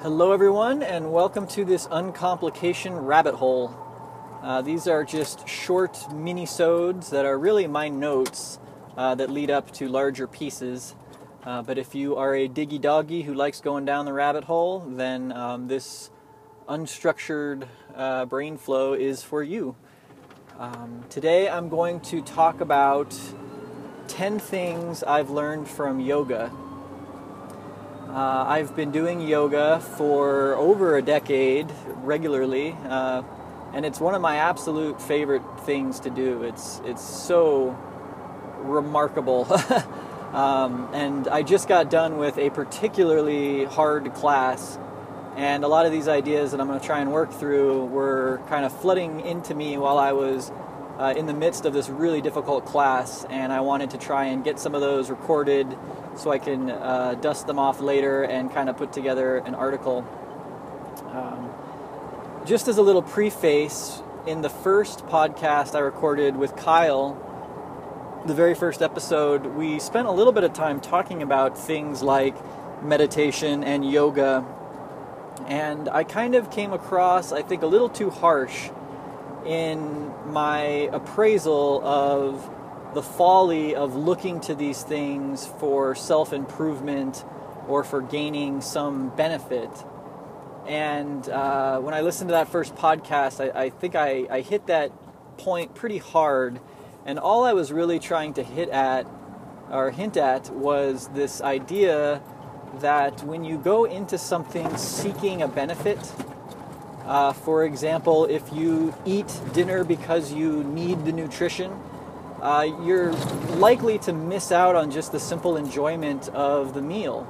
Hello, everyone, and welcome to this uncomplication rabbit hole. Uh, these are just short mini-sodes that are really my notes uh, that lead up to larger pieces. Uh, but if you are a diggy doggy who likes going down the rabbit hole, then um, this unstructured uh, brain flow is for you. Um, today I'm going to talk about 10 things I've learned from yoga uh, I've been doing yoga for over a decade regularly, uh, and it's one of my absolute favorite things to do. It's it's so remarkable. um, and I just got done with a particularly hard class, and a lot of these ideas that I'm going to try and work through were kind of flooding into me while I was uh, in the midst of this really difficult class, and I wanted to try and get some of those recorded so I can uh, dust them off later and kind of put together an article. Um, just as a little preface, in the first podcast I recorded with Kyle, the very first episode, we spent a little bit of time talking about things like meditation and yoga. And I kind of came across, I think, a little too harsh in my appraisal of the folly of looking to these things for self improvement or for gaining some benefit. And uh, when I listened to that first podcast, I, I think I, I hit that point pretty hard. And all I was really trying to hit at or hint at was this idea that when you go into something seeking a benefit, uh, for example, if you eat dinner because you need the nutrition, uh, you're likely to miss out on just the simple enjoyment of the meal.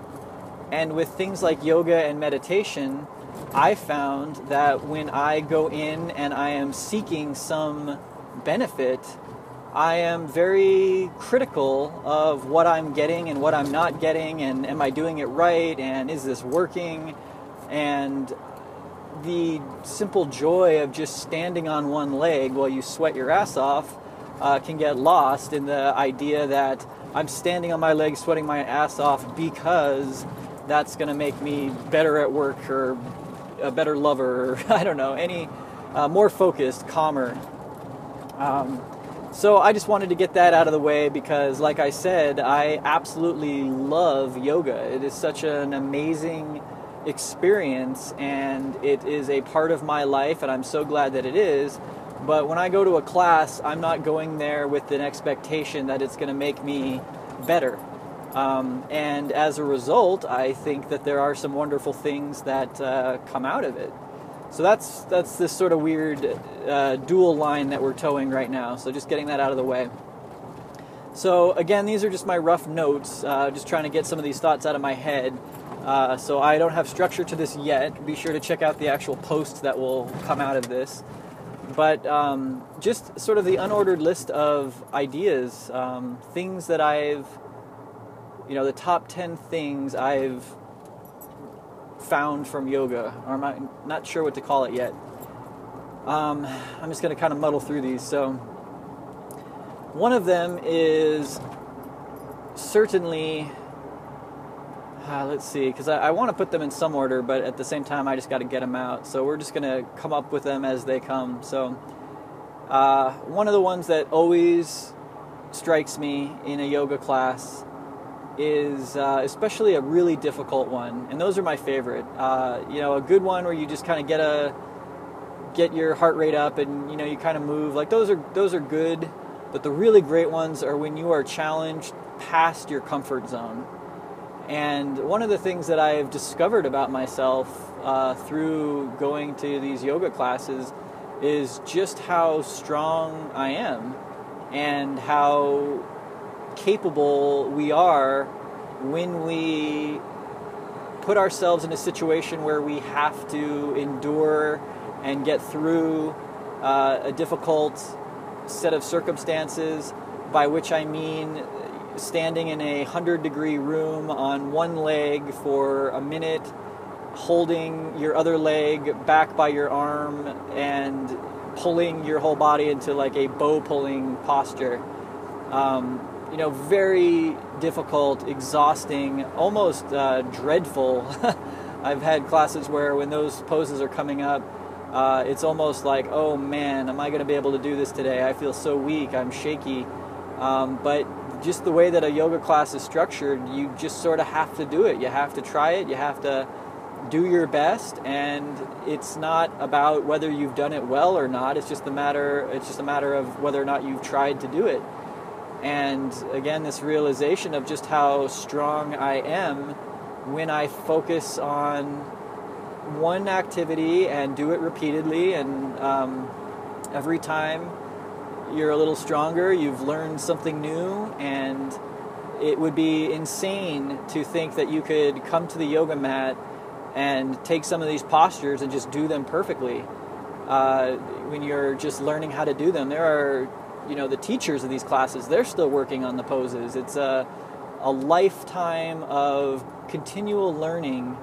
And with things like yoga and meditation, I found that when I go in and I am seeking some benefit, I am very critical of what I'm getting and what I'm not getting, and am I doing it right, and is this working? And the simple joy of just standing on one leg while you sweat your ass off uh, can get lost in the idea that I'm standing on my legs, sweating my ass off because that's going to make me better at work or a better lover, or I don't know, any uh, more focused, calmer. Um, so I just wanted to get that out of the way because, like I said, I absolutely love yoga. It is such an amazing experience and it is a part of my life, and I'm so glad that it is. But when I go to a class, I'm not going there with an expectation that it's going to make me better. Um, and as a result, I think that there are some wonderful things that uh, come out of it. So that's that's this sort of weird uh, dual line that we're toeing right now. So just getting that out of the way. So again, these are just my rough notes, uh, just trying to get some of these thoughts out of my head. Uh, so I don't have structure to this yet. Be sure to check out the actual post that will come out of this but um, just sort of the unordered list of ideas, um, things that I've, you know, the top 10 things I've found from yoga, or I'm not sure what to call it yet. Um, I'm just going to kind of muddle through these. So, one of them is certainly uh, let's see, because I, I want to put them in some order, but at the same time, I just got to get them out. So we're just going to come up with them as they come. So uh, one of the ones that always strikes me in a yoga class is uh, especially a really difficult one, and those are my favorite. Uh, you know, a good one where you just kind of get a get your heart rate up, and you know you kind of move. Like those are those are good, but the really great ones are when you are challenged past your comfort zone and one of the things that I've discovered about myself uh, through going to these yoga classes is just how strong I am and how capable we are when we put ourselves in a situation where we have to endure and get through uh, a difficult set of circumstances, by which I mean standing in a 100 degree room on one leg for a minute, holding your other leg back by your arm and pulling your whole body into like a bow pulling posture. Um, you know, very difficult, exhausting, almost uh, dreadful I've had classes where when those poses are coming up, uh, it's almost like, oh man, am I going to be able to do this today? I feel so weak, I'm shaky. Um, but just the way that a yoga class is structured, you just sort of have to do it. You have to try it. You have to do your best, and it's not about whether you've done it well or not. It's just a matter. It's just a matter of whether or not you've tried to do it. And again, this realization of just how strong I am when I focus on one activity and do it repeatedly, and um, every time you're a little stronger, you've learned something new, and it would be insane to think that you could come to the yoga mat and take some of these postures and just do them perfectly. Uh, when you're just learning how to do them, there are, you know, the teachers of these classes, they're still working on the poses. It's a, a lifetime of continual learning,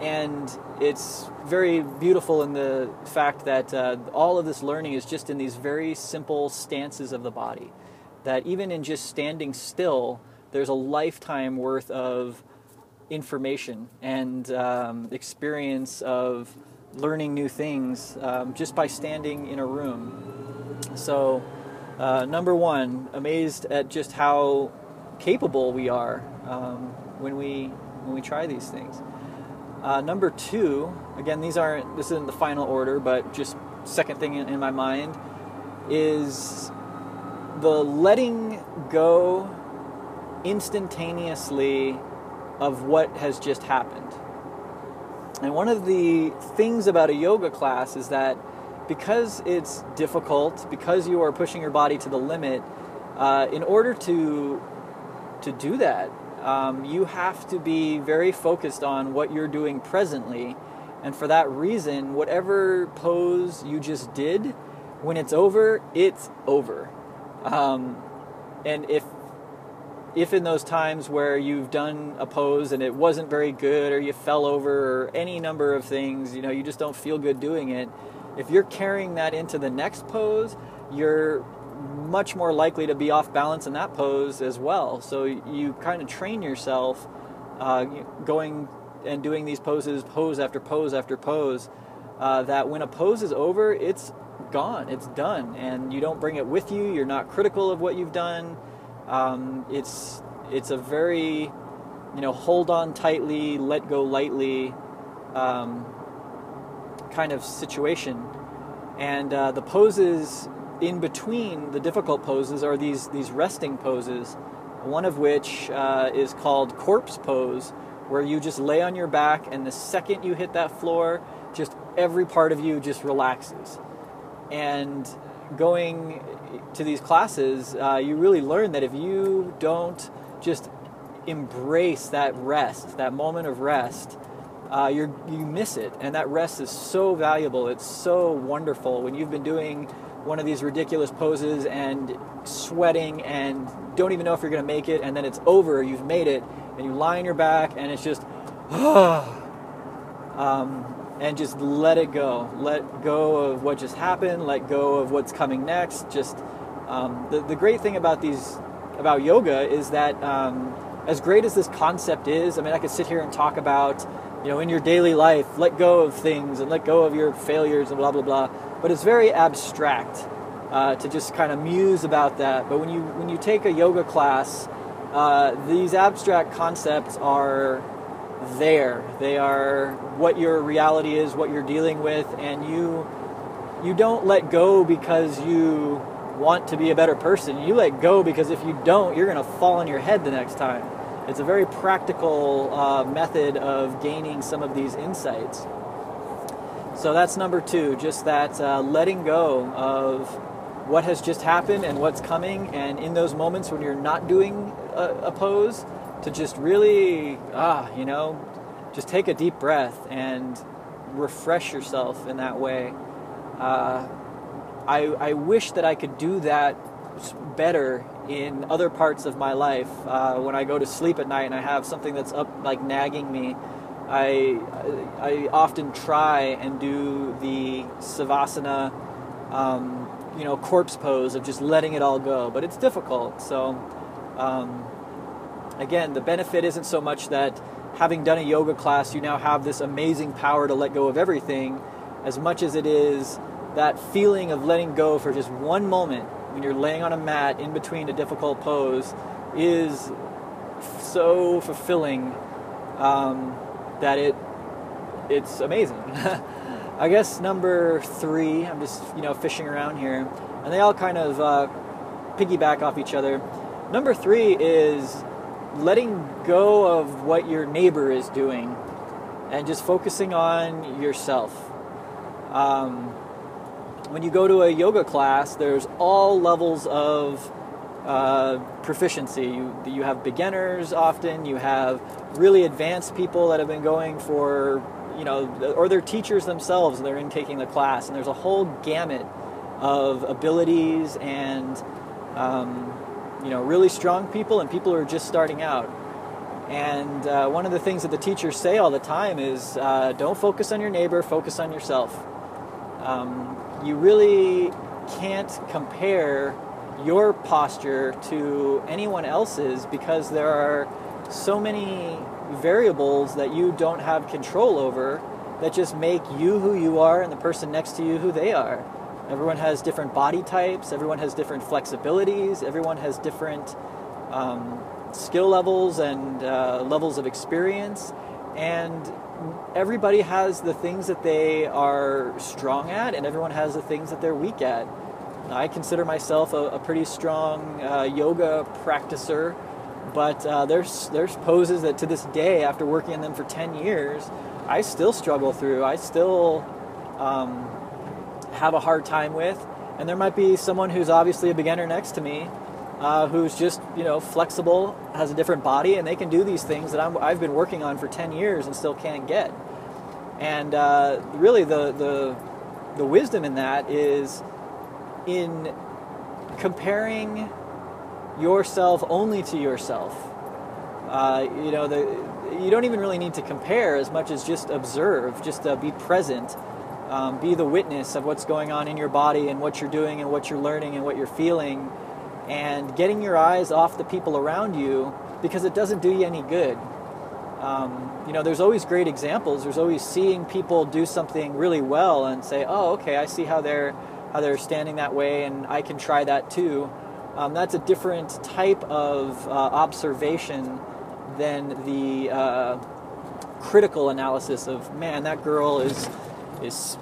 and it's very beautiful in the fact that uh, all of this learning is just in these very simple stances of the body. That even in just standing still, there's a lifetime worth of information and um, experience of learning new things um, just by standing in a room. So, uh, number one, amazed at just how capable we are um, when we when we try these things. Uh, number two, again, these aren't this isn't the final order, but just second thing in, in my mind is the letting go instantaneously of what has just happened. And one of the things about a yoga class is that because it's difficult, because you are pushing your body to the limit, uh, in order to to do that, um, you have to be very focused on what you're doing presently. And for that reason, whatever pose you just did, when it's over, it's over. Um, and if if in those times where you've done a pose and it wasn't very good or you fell over or any number of things, you know, you just don't feel good doing it, if you're carrying that into the next pose, you're much more likely to be off balance in that pose as well. So you kind of train yourself uh, going and doing these poses, pose after pose after pose, uh, that when a pose is over, it's gone, it's done, and you don't bring it with you. You're not critical of what you've done um, it's it's a very you know hold on tightly, let go lightly um, kind of situation, and uh, the poses in between the difficult poses are these these resting poses. One of which uh, is called corpse pose, where you just lay on your back, and the second you hit that floor, just every part of you just relaxes. And going to these classes, uh, you really learn that if you don't just embrace that rest, that moment of rest, uh, you you miss it. And that rest is so valuable. It's so wonderful when you've been doing one of these ridiculous poses and sweating and don't even know if you're going to make it, and then it's over, you've made it, and you lie on your back, and it's just, um, and just let it go. Let go of what just happened. Let go of what's coming next. Just um, the the great thing about these about yoga is that um, as great as this concept is, I mean, I could sit here and talk about you know in your daily life, let go of things and let go of your failures and blah blah blah. But it's very abstract uh, to just kind of muse about that. But when you when you take a yoga class, uh, these abstract concepts are there. They are what your reality is, what you're dealing with, and you you don't let go because you want to be a better person. You let go because if you don't, you're going to fall on your head the next time. It's a very practical uh, method of gaining some of these insights. So that's number two, just that uh, letting go of what has just happened and what's coming, and in those moments when you're not doing a, a pose, to just really, ah, you know, just take a deep breath and refresh yourself in that way. Uh, I, I wish that I could do that better in other parts of my life. Uh, when I go to sleep at night and I have something that's up, like nagging me, I, I often try and do the savasana, um, you know, corpse pose of just letting it all go. But it's difficult. So, um, again, the benefit isn't so much that having done a yoga class, you now have this amazing power to let go of everything, as much as it is that feeling of letting go for just one moment when you're laying on a mat in between a difficult pose is so fulfilling um, that it it's amazing. I guess number three, I'm just you know fishing around here, and they all kind of uh, piggyback off each other. Number three is letting go of what your neighbor is doing and just focusing on yourself. Um, when you go to a yoga class, there's all levels of uh, proficiency. You, you have beginners often, you have really advanced people that have been going for, you know, or they're teachers themselves, they're in taking the class, and there's a whole gamut of abilities and, um, you know, really strong people and people who are just starting out. And uh, one of the things that the teachers say all the time is uh, don't focus on your neighbor, focus on yourself. Um, you really can't compare your posture to anyone else's because there are so many variables that you don't have control over that just make you who you are and the person next to you who they are. Everyone has different body types, everyone has different flexibilities, everyone has different um, skill levels and uh, levels of experience, and everybody has the things that they are strong at, and everyone has the things that they're weak at. I consider myself a, a pretty strong uh, yoga practicer, but uh, there's there's poses that to this day, after working in them for 10 years, I still struggle through. I still um, have a hard time with, and there might be someone who's obviously a beginner next to me. Uh, who's just you know flexible, has a different body, and they can do these things that i have been working on for 10 years and still can't get. And uh, really, the, the the wisdom in that is in comparing yourself only to yourself. Uh, you know, the, you don't even really need to compare as much as just observe, just uh, be present, um, be the witness of what's going on in your body and what you're doing and what you're learning and what you're feeling, and getting your eyes off the people around you because it doesn't do you any good. Um, you know, there's always great examples. There's always seeing people do something really well and say, "Oh, okay, I see how they're how they're standing that way, and I can try that too. Um, that's a different type of uh, observation than the uh, critical analysis of man, that girl is is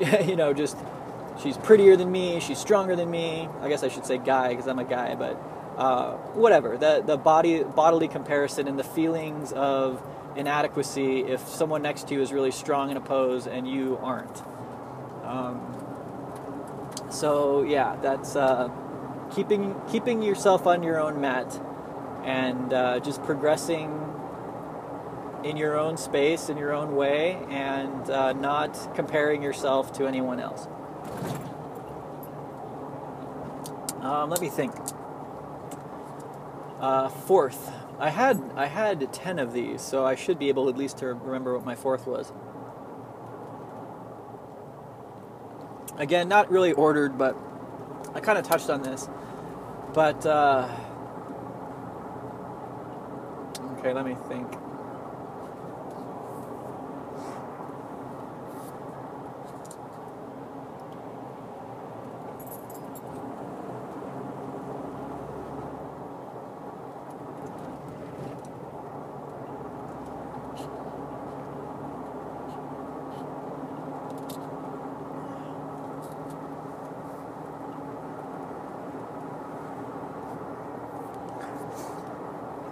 you know just she's prettier than me, she's stronger than me. I guess I should say guy because I'm a guy, but uh, whatever. The the body bodily comparison and the feelings of inadequacy if someone next to you is really strong in a pose and you aren't. Um, so yeah, that's uh, keeping keeping yourself on your own mat and uh, just progressing in your own space, in your own way, and uh, not comparing yourself to anyone else. Um, let me think. Uh, fourth, I had I had ten of these, so I should be able at least to remember what my fourth was. Again, not really ordered, but I kind of touched on this. But, uh, okay, let me think.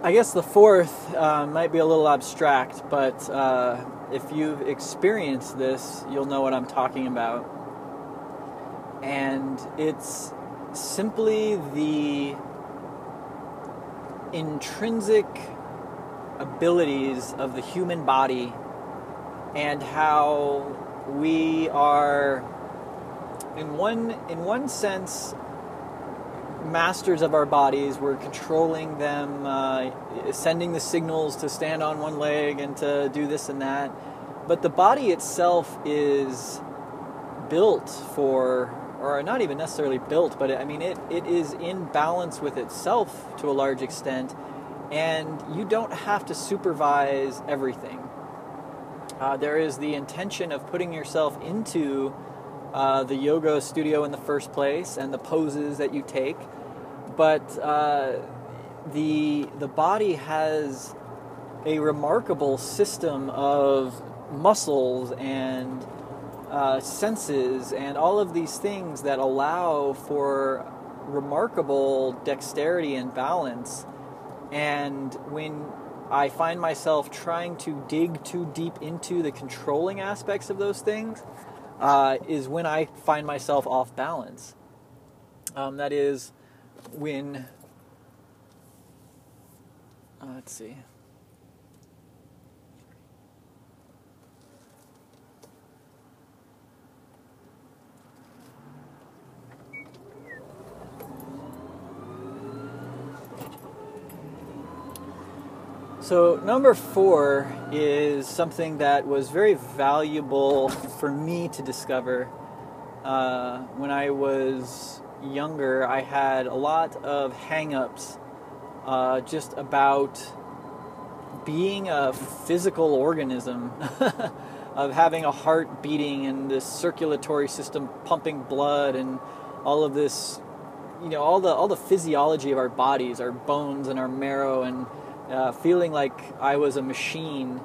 I guess the fourth uh, might be a little abstract, but uh, if you've experienced this, you'll know what I'm talking about. And it's simply the intrinsic abilities of the human body and how we are in one in one sense masters of our bodies. We're controlling them, uh, sending the signals to stand on one leg and to do this and that. But the body itself is built for, or not even necessarily built, but I mean, it, it is in balance with itself to a large extent. and you don't have to supervise everything. Uh, there is the intention of putting yourself into uh, the yoga studio in the first place and the poses that you take, but uh, the the body has a remarkable system of muscles and uh, senses and all of these things that allow for remarkable dexterity and balance. And when I find myself trying to dig too deep into the controlling aspects of those things, uh, is when I find myself off balance. Um, that is when, uh, let's see. So, number four is something that was very valuable for me to discover. Uh, when I was younger, I had a lot of hang ups uh, just about being a physical organism, of having a heart beating and this circulatory system pumping blood and all of this, you know, all the all the physiology of our bodies, our bones and our marrow and uh, feeling like I was a machine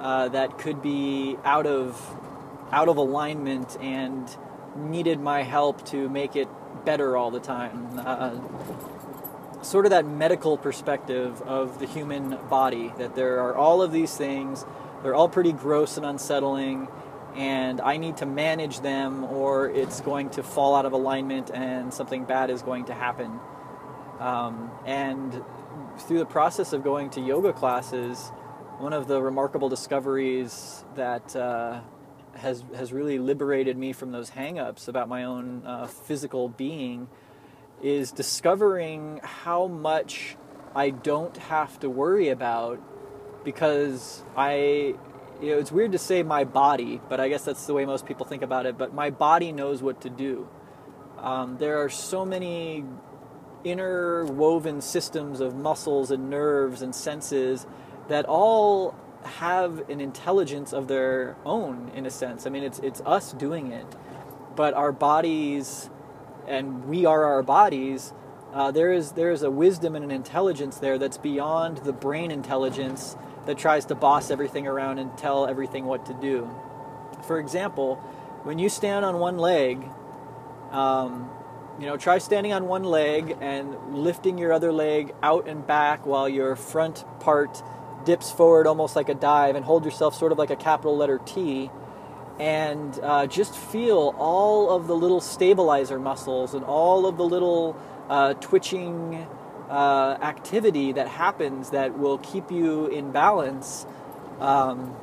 uh, that could be out of out of alignment and needed my help to make it better all the time. Uh, sort of that medical perspective of the human body that there are all of these things, they're all pretty gross and unsettling, and I need to manage them or it's going to fall out of alignment and something bad is going to happen. Um, and through the process of going to yoga classes, one of the remarkable discoveries that uh, has has really liberated me from those hangups about my own uh, physical being is discovering how much I don't have to worry about because I you know it's weird to say my body, but I guess that's the way most people think about it. But my body knows what to do. Um, there are so many interwoven systems of muscles and nerves and senses that all have an intelligence of their own in a sense. I mean it's it's us doing it. But our bodies and we are our bodies, uh, there is there is a wisdom and an intelligence there that's beyond the brain intelligence that tries to boss everything around and tell everything what to do. For example, when you stand on one leg, um, you know, try standing on one leg and lifting your other leg out and back while your front part dips forward almost like a dive and hold yourself sort of like a capital letter T. And uh, just feel all of the little stabilizer muscles and all of the little uh, twitching uh, activity that happens that will keep you in balance. Um,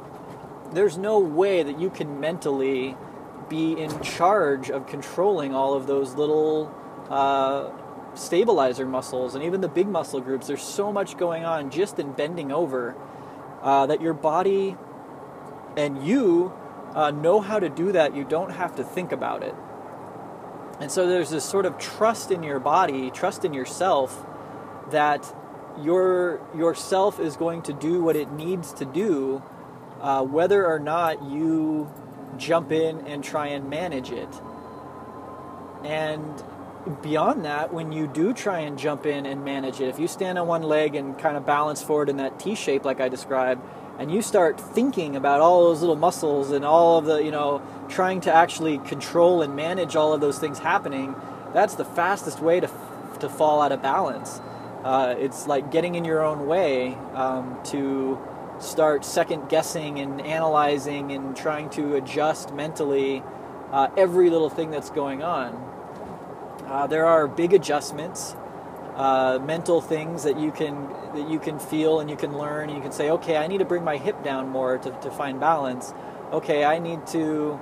there's no way that you can mentally be in charge of controlling all of those little uh, stabilizer muscles and even the big muscle groups. There's so much going on just in bending over uh, that your body and you uh, know how to do that. You don't have to think about it. And so there's this sort of trust in your body, trust in yourself that your yourself is going to do what it needs to do, uh, whether or not you jump in and try and manage it. And beyond that, when you do try and jump in and manage it, if you stand on one leg and kind of balance forward in that T shape, like I described, and you start thinking about all those little muscles and all of the, you know, trying to actually control and manage all of those things happening, that's the fastest way to, to fall out of balance. Uh, it's like getting in your own way um, to start second guessing and analyzing and trying to adjust mentally uh, every little thing that's going on. Uh, there are big adjustments, uh, mental things that you can that you can feel and you can learn. And you can say, okay, I need to bring my hip down more to, to find balance. Okay, I need to,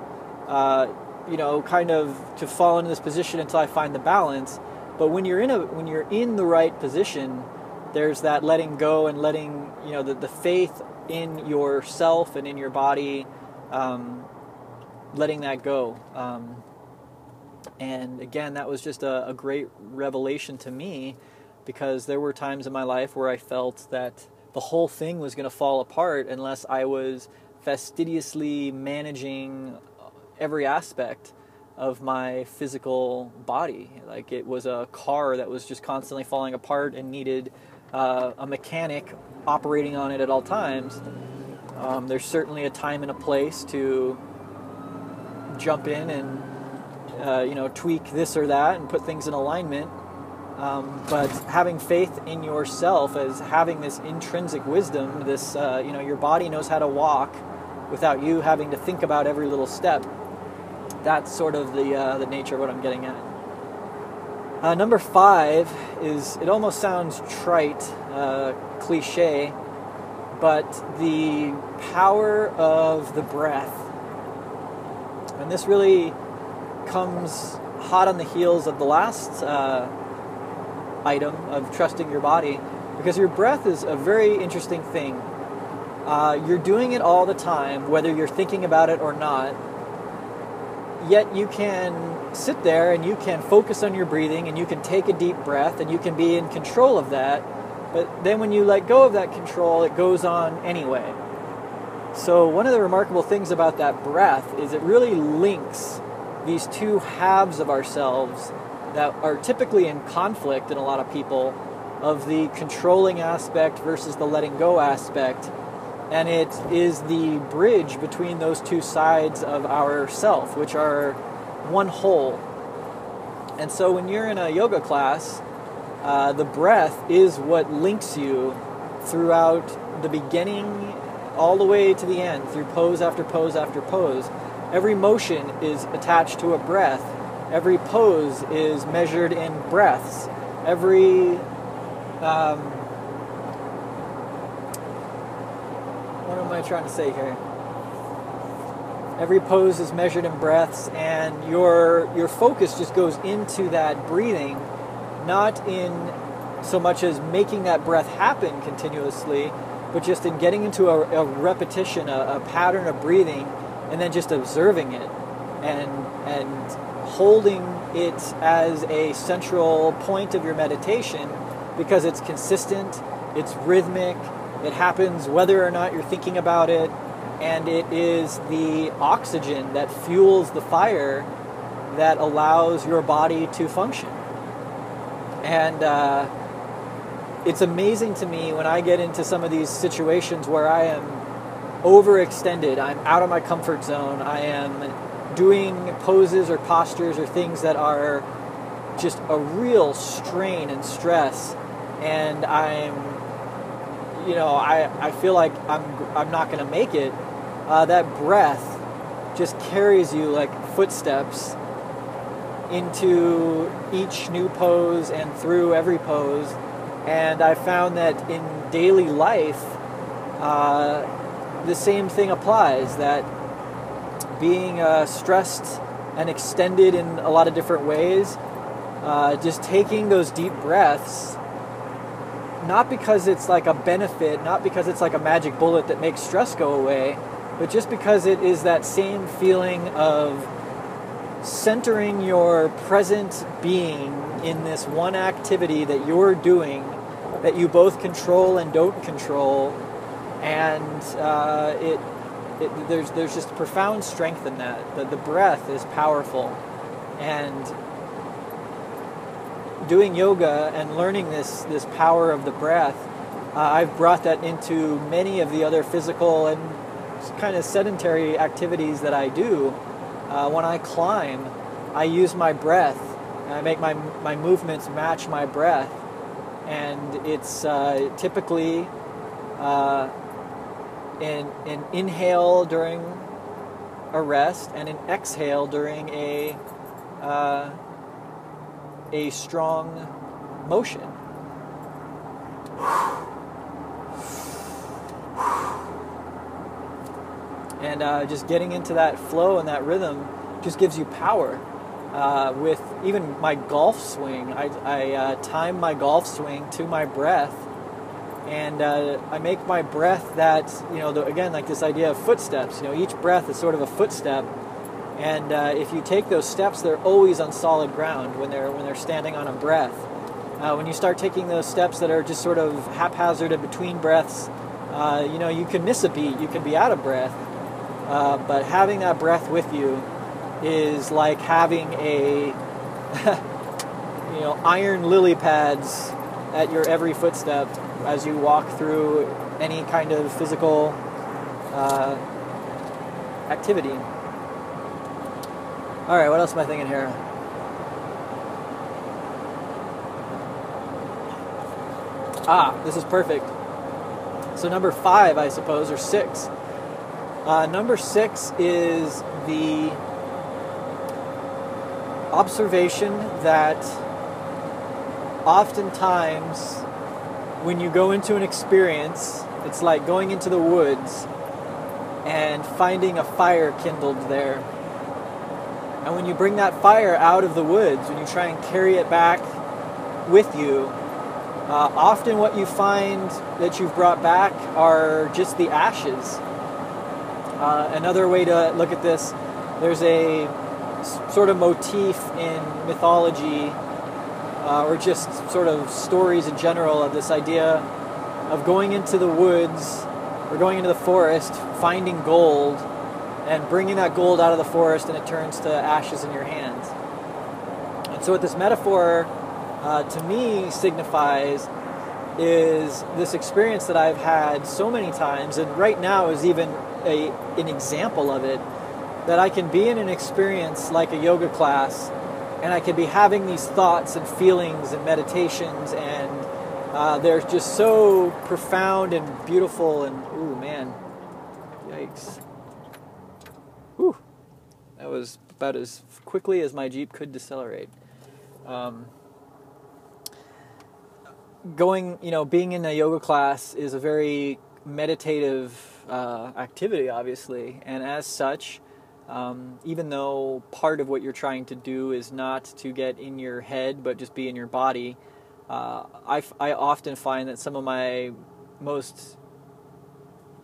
uh, you know, kind of to fall into this position until I find the balance. But when you're in a when you're in the right position, there's that letting go and letting you know the, the faith in yourself and in your body um, letting that go um, and again that was just a, a, great revelation to me because there were times in my life where I felt that the whole thing was going to fall apart unless I was fastidiously managing every aspect of my physical body. Like it was a car that was just constantly falling apart and needed uh, a mechanic operating on it at all times. Um, there's certainly a time and a place to jump in and uh, you know tweak this or that and put things in alignment. Um, but having faith in yourself as having this intrinsic wisdom, this uh, you know your body knows how to walk without you having to think about every little step. That's sort of the uh, the nature of what I'm getting at. Uh, number five is it almost sounds trite, uh, cliche, but the power of the breath. And this really comes hot on the heels of the last uh, item of trusting your body, because your breath is a very interesting thing. Uh, you're doing it all the time, whether you're thinking about it or not. Yet you can sit there and you can focus on your breathing and you can take a deep breath and you can be in control of that. But then when you let go of that control, it goes on anyway. So, one of the remarkable things about that breath is it really links these two halves of ourselves that are typically in conflict in a lot of people of the controlling aspect versus the letting go aspect. And it is the bridge between those two sides of our self, which are one whole. And so when you're in a yoga class, uh, the breath is what links you throughout the beginning all the way to the end, through pose after pose after pose. Every motion is attached to a breath. Every pose is measured in breaths. Every um, what am I trying to say here? Every pose is measured in breaths, and your your focus just goes into that breathing, not in so much as making that breath happen continuously, but just in getting into a, a repetition, a, a pattern of breathing and then just observing it and and holding it as a central point of your meditation because it's consistent, it's rhythmic, it happens whether or not you're thinking about it, and it is the oxygen that fuels the fire that allows your body to function. And uh, it's amazing to me when I get into some of these situations where I am overextended. I'm out of my comfort zone. I am doing poses or postures or things that are just a real strain and stress. And I'm, you know, I, I feel like I'm, I'm not going to make it. Uh, that breath just carries you like footsteps into each new pose and through every pose. And I found that in daily life, uh, the same thing applies that being uh, stressed and extended in a lot of different ways, uh, just taking those deep breaths, not because it's like a benefit, not because it's like a magic bullet that makes stress go away, but just because it is that same feeling of centering your present being in this one activity that you're doing that you both control and don't control and uh, it, it, there's there's just profound strength in that. The, the breath is powerful, and doing yoga and learning this this power of the breath, uh, I've brought that into many of the other physical and kind of sedentary activities that I do. Uh, when I climb, I use my breath. And I make my my movements match my breath, and it's uh, typically uh, an, an inhale during a rest and an exhale during a uh, a strong motion. And uh, just getting into that flow and that rhythm just gives you power. Uh, with even my golf swing, I, I uh, time my golf swing to my breath and uh, I make my breath that you know the, again like this idea of footsteps. You know, each breath is sort of a footstep, and uh, if you take those steps, they're always on solid ground when they're when they're standing on a breath. Uh, when you start taking those steps that are just sort of haphazard and between breaths, uh, you know, you can miss a beat, you can be out of breath. Uh, but having that breath with you is like having a, you know, iron lily pads at your every footstep as you walk through any kind of physical uh, activity. All right, what else am I thinking here? Ah, this is perfect. So, number five, I suppose, or six. Uh, number six is the observation that oftentimes when you go into an experience, it's like going into the woods and finding a fire kindled there. And when you bring that fire out of the woods, when you try and carry it back with you, uh, often what you find that you've brought back are just the ashes. Uh, another way to look at this, there's a sort of motif in mythology uh, or just sort of stories in general of this idea of going into the woods or going into the forest, finding gold, and bringing that gold out of the forest and it turns to ashes in your hands. And so, what this metaphor uh, to me signifies is this experience that I've had so many times, and right now is even a, an example of it, that I can be in an experience like a yoga class and I can be having these thoughts and feelings and meditations, and uh, they're just so profound and beautiful. And ooh, man, yikes! Whew, that was about as quickly as my Jeep could decelerate. Um, going, you know, being in a yoga class is a very meditative uh, activity, obviously, and as such, um, even though part of what you're trying to do is not to get in your head but just be in your body, uh, I, I often find that some of my most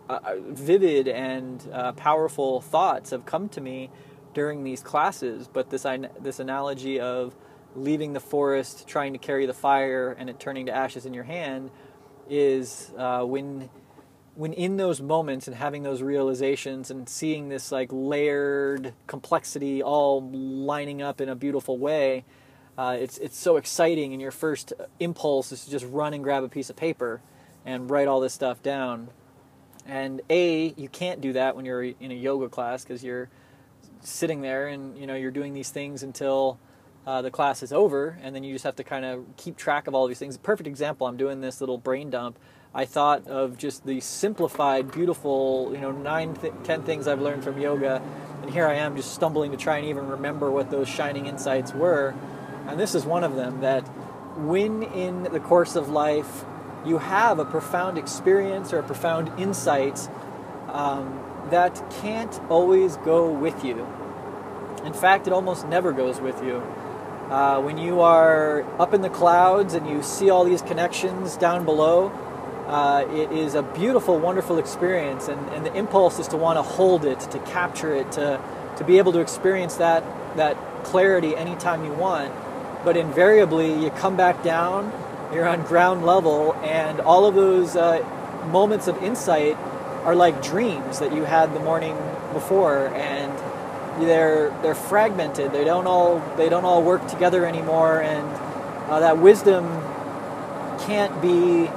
uh, uh, vivid and uh, powerful thoughts have come to me during these classes. But this this analogy of leaving the forest, trying to carry the fire, and it turning to ashes in your hand, is uh, when when in those moments and having those realizations and seeing this like layered complexity all lining up in a beautiful way, uh, it's it's so exciting. And your first impulse is to just run and grab a piece of paper and write all this stuff down. And a, you can't do that when you're in a yoga class because you're sitting there and you know you're doing these things until uh, the class is over, and then you just have to kind of keep track of all these things. Perfect example. I'm doing this little brain dump I thought of just the simplified, beautiful, you know, nine, th- ten things I've learned from yoga, and here I am just stumbling to try and even remember what those shining insights were. And this is one of them that when in the course of life you have a profound experience or a profound insight um, that can't always go with you. In fact, it almost never goes with you. Uh, when you are up in the clouds and you see all these connections down below, uh, it is a beautiful, wonderful experience, and, and the impulse is to want to hold it, to capture it, to, to be able to experience that, that clarity anytime you want. But invariably, you come back down, you're on ground level, and all of those uh, moments of insight are like dreams that you had the morning before, and they're they're fragmented. They don't all they don't all work together anymore, and uh, that wisdom can't be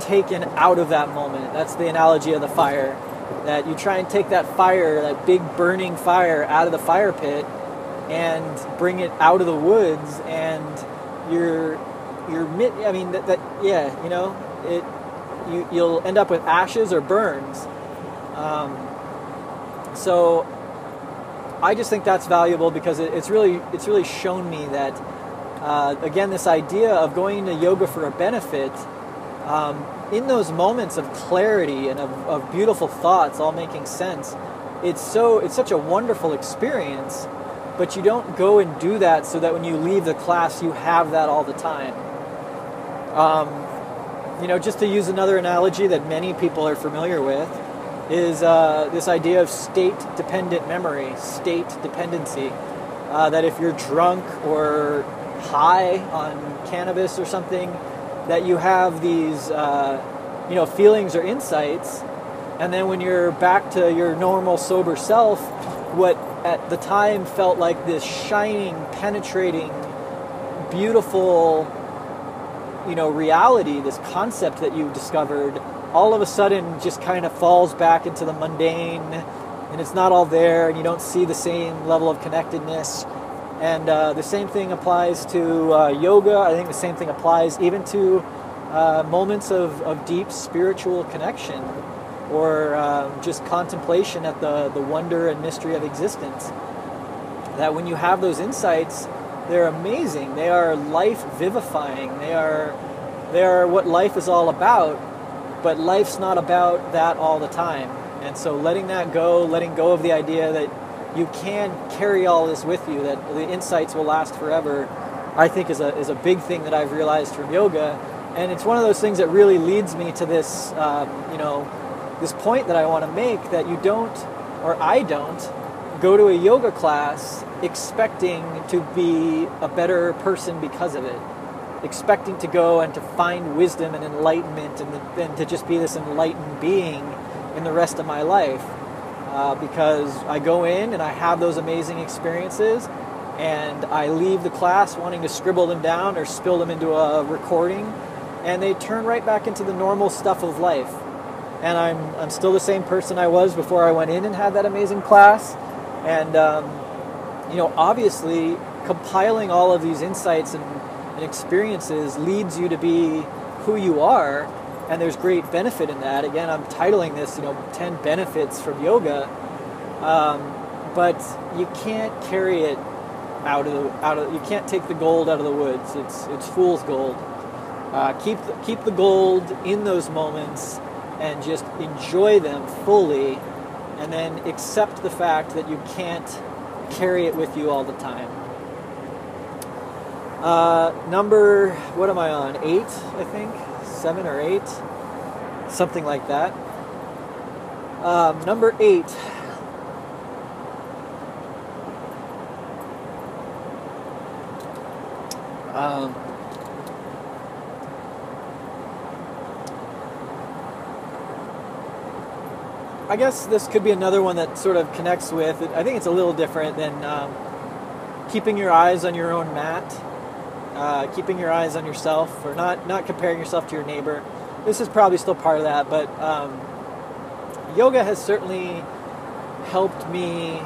taken out of that moment. That's the analogy of the fire. That you try and take that fire, that big burning fire, out of the fire pit and bring it out of the woods, and you're you're I mean that, that yeah, you know it. You you'll end up with ashes or burns. Um, so I just think that's valuable because it, it's really it's really shown me that uh, again this idea of going to yoga for a benefit um, in those moments of clarity and of, of beautiful thoughts all making sense, it's so it's such a wonderful experience. But you don't go and do that so that when you leave the class you have that all the time. Um, you know, just to use another analogy that many people are familiar with, is uh, this idea of state dependent memory, state dependency. uh, that if you're drunk or high on cannabis or something, that you have these, uh, you know, feelings or insights, and then when you're back to your normal sober self, what at the time felt like this shining, penetrating, beautiful, you know, reality, this concept that you've discovered, all of a sudden just kind of falls back into the mundane, and it's not all there, and you don't see the same level of connectedness. And uh, the same thing applies to uh, yoga. I think the same thing applies even to uh, moments of, of deep spiritual connection or um, just contemplation at the, the wonder and mystery of existence. That when you have those insights, they're amazing. They are life vivifying. They are, they are what life is all about, but life's not about that all the time. And so letting that go, letting go of the idea that you can carry all this with you, that the insights will last forever, I think is a, is a big thing that I've realized from yoga. And it's one of those things that really leads me to this, um, you know, this point that I want to make that you don't, or I don't, go to a yoga class expecting to be a better person because of it, expecting to go and to find wisdom and enlightenment and, and to just be this enlightened being in the rest of my life. Uh, because I go in and I have those amazing experiences, and I leave the class wanting to scribble them down or spill them into a recording, and they turn right back into the normal stuff of life and I'm, I'm still the same person I was before I went in and had that amazing class. And, um, you know, obviously, compiling all of these insights and, and, experiences leads you to be who you are, and there's great benefit in that. Again, I'm titling this, you know, 10 benefits from yoga, um, but you can't carry it out of the, out of, you can't take the gold out of the woods. It's, it's fool's gold. Uh, keep, keep the gold in those moments and just enjoy them fully and then accept the fact that you can't carry it with you all the time. Uh, number, what am I on? Eight, I think? Seven or eight? Something like that. Um, number eight. Um, I guess this could be another one that sort of connects with. I think it's a little different than um, keeping your eyes on your own mat, uh, keeping your eyes on yourself, or not not comparing yourself to your neighbor. This is probably still part of that, but um, yoga has certainly helped me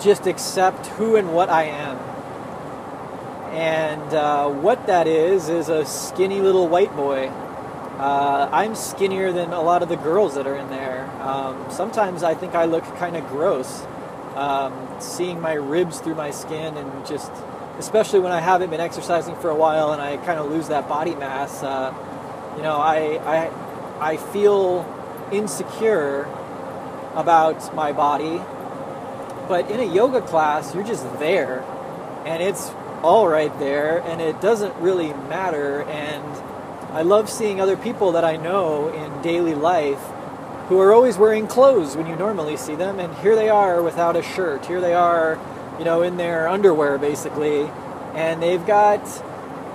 just accept who and what I am. And uh, what that is is a skinny little white boy uh, I'm skinnier than a lot of the girls that are in there. Um, sometimes I think I look kind of gross, um, seeing my ribs through my skin, and just, especially when I haven't been exercising for a while and I kind of lose that body mass. Uh, you know, I, I, I feel insecure about my body. But in a yoga class, you're just there, and it's all right there, and it doesn't really matter. And I love seeing other people that I know in daily life who are always wearing clothes when you normally see them, and here they are without a shirt. Here they are, you know, in their underwear basically, and they've got,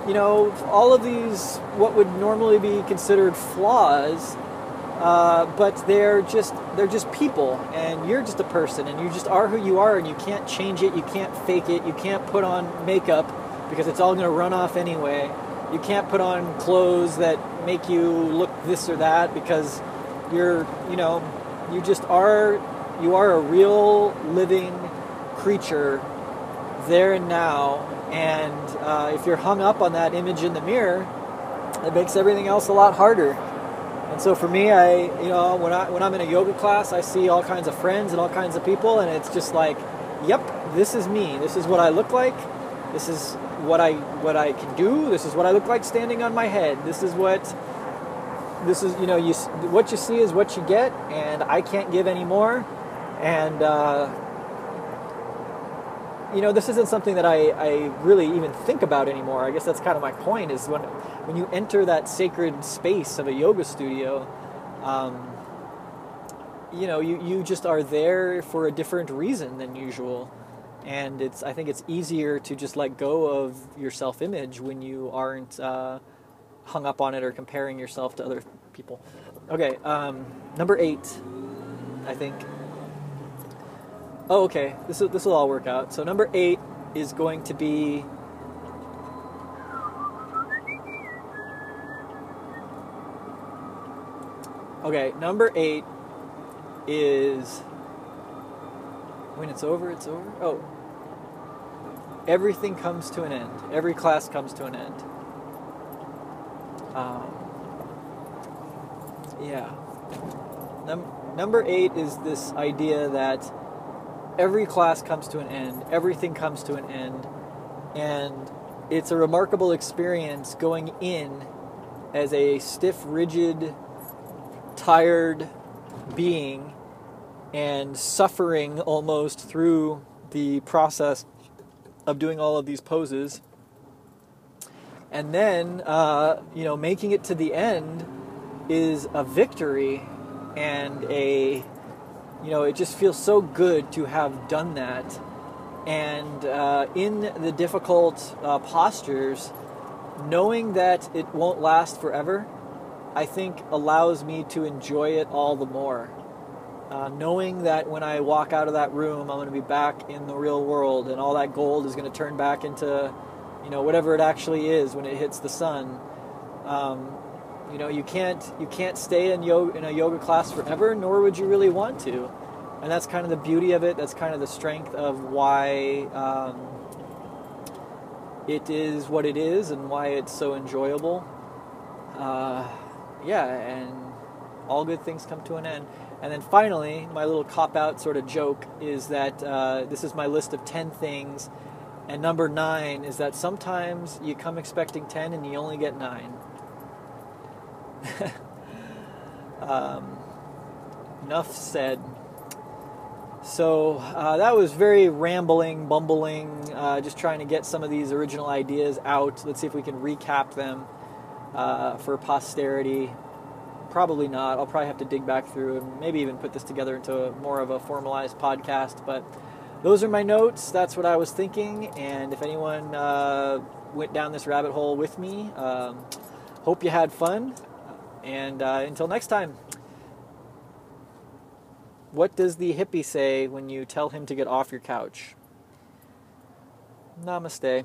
you know, all of these what would normally be considered flaws, uh, but they're just they're just people, and you're just a person, and you just are who you are, and you can't change it, you can't fake it, you can't put on makeup because it's all going to run off anyway you can't put on clothes that make you look this or that because you're, you know, you just are, you are a real living creature there and now. And uh, if you're hung up on that image in the mirror, it makes everything else a lot harder. And so for me, I, you know, when I when I'm in a yoga class, I see all kinds of friends and all kinds of people, and it's just like, yep, this is me. This is what I look like. This is what I what I can do. This is what I look like standing on my head. This is what this is. You know, you what you see is what you get, and I can't give any more. And uh, you know, this isn't something that I, I really even think about anymore. I guess that's kind of my point. Is when when you enter that sacred space of a yoga studio. Um, you know, you, you just are there for a different reason than usual and it's I think it's easier to just let go of your self-image when you aren't uh, hung up on it or comparing yourself to other people. Okay, um, number eight, I think. Oh, okay. This this will all work out. So number eight is going to be. Okay, number eight is when it's over, it's over. Oh, everything comes to an end. Every class comes to an end. Um, yeah. Num- number eight is this idea that every class comes to an end, everything comes to an end, and it's a remarkable experience going in as a stiff, rigid, tired being and suffering almost through the process of doing all of these poses. And then, uh, you know, making it to the end is a victory and a, you know, it just feels so good to have done that. And uh, in the difficult uh, postures, knowing that it won't last forever, I think allows me to enjoy it all the more. Uh, knowing that when I walk out of that room, I'm going to be back in the real world, and all that gold is going to turn back into, you know, whatever it actually is when it hits the sun. Um, you know, you can't you can't stay in yoga in a yoga class forever, nor would you really want to. And that's kind of the beauty of it. That's kind of the strength of why um, it is what it is, and why it's so enjoyable. Uh, yeah, and all good things come to an end. And then finally, my little cop out sort of joke is that uh, this is my list of 10 things. And number nine is that sometimes you come expecting 10 and you only get nine. um, enough said. So uh, that was very rambling, bumbling, uh, just trying to get some of these original ideas out. Let's see if we can recap them uh, for posterity. Probably not. I'll probably have to dig back through and maybe even put this together into more of a formalized podcast. But those are my notes. That's what I was thinking. And if anyone uh, went down this rabbit hole with me, um, hope you had fun. And uh, until next time, what does the hippie say when you tell him to get off your couch? Namaste.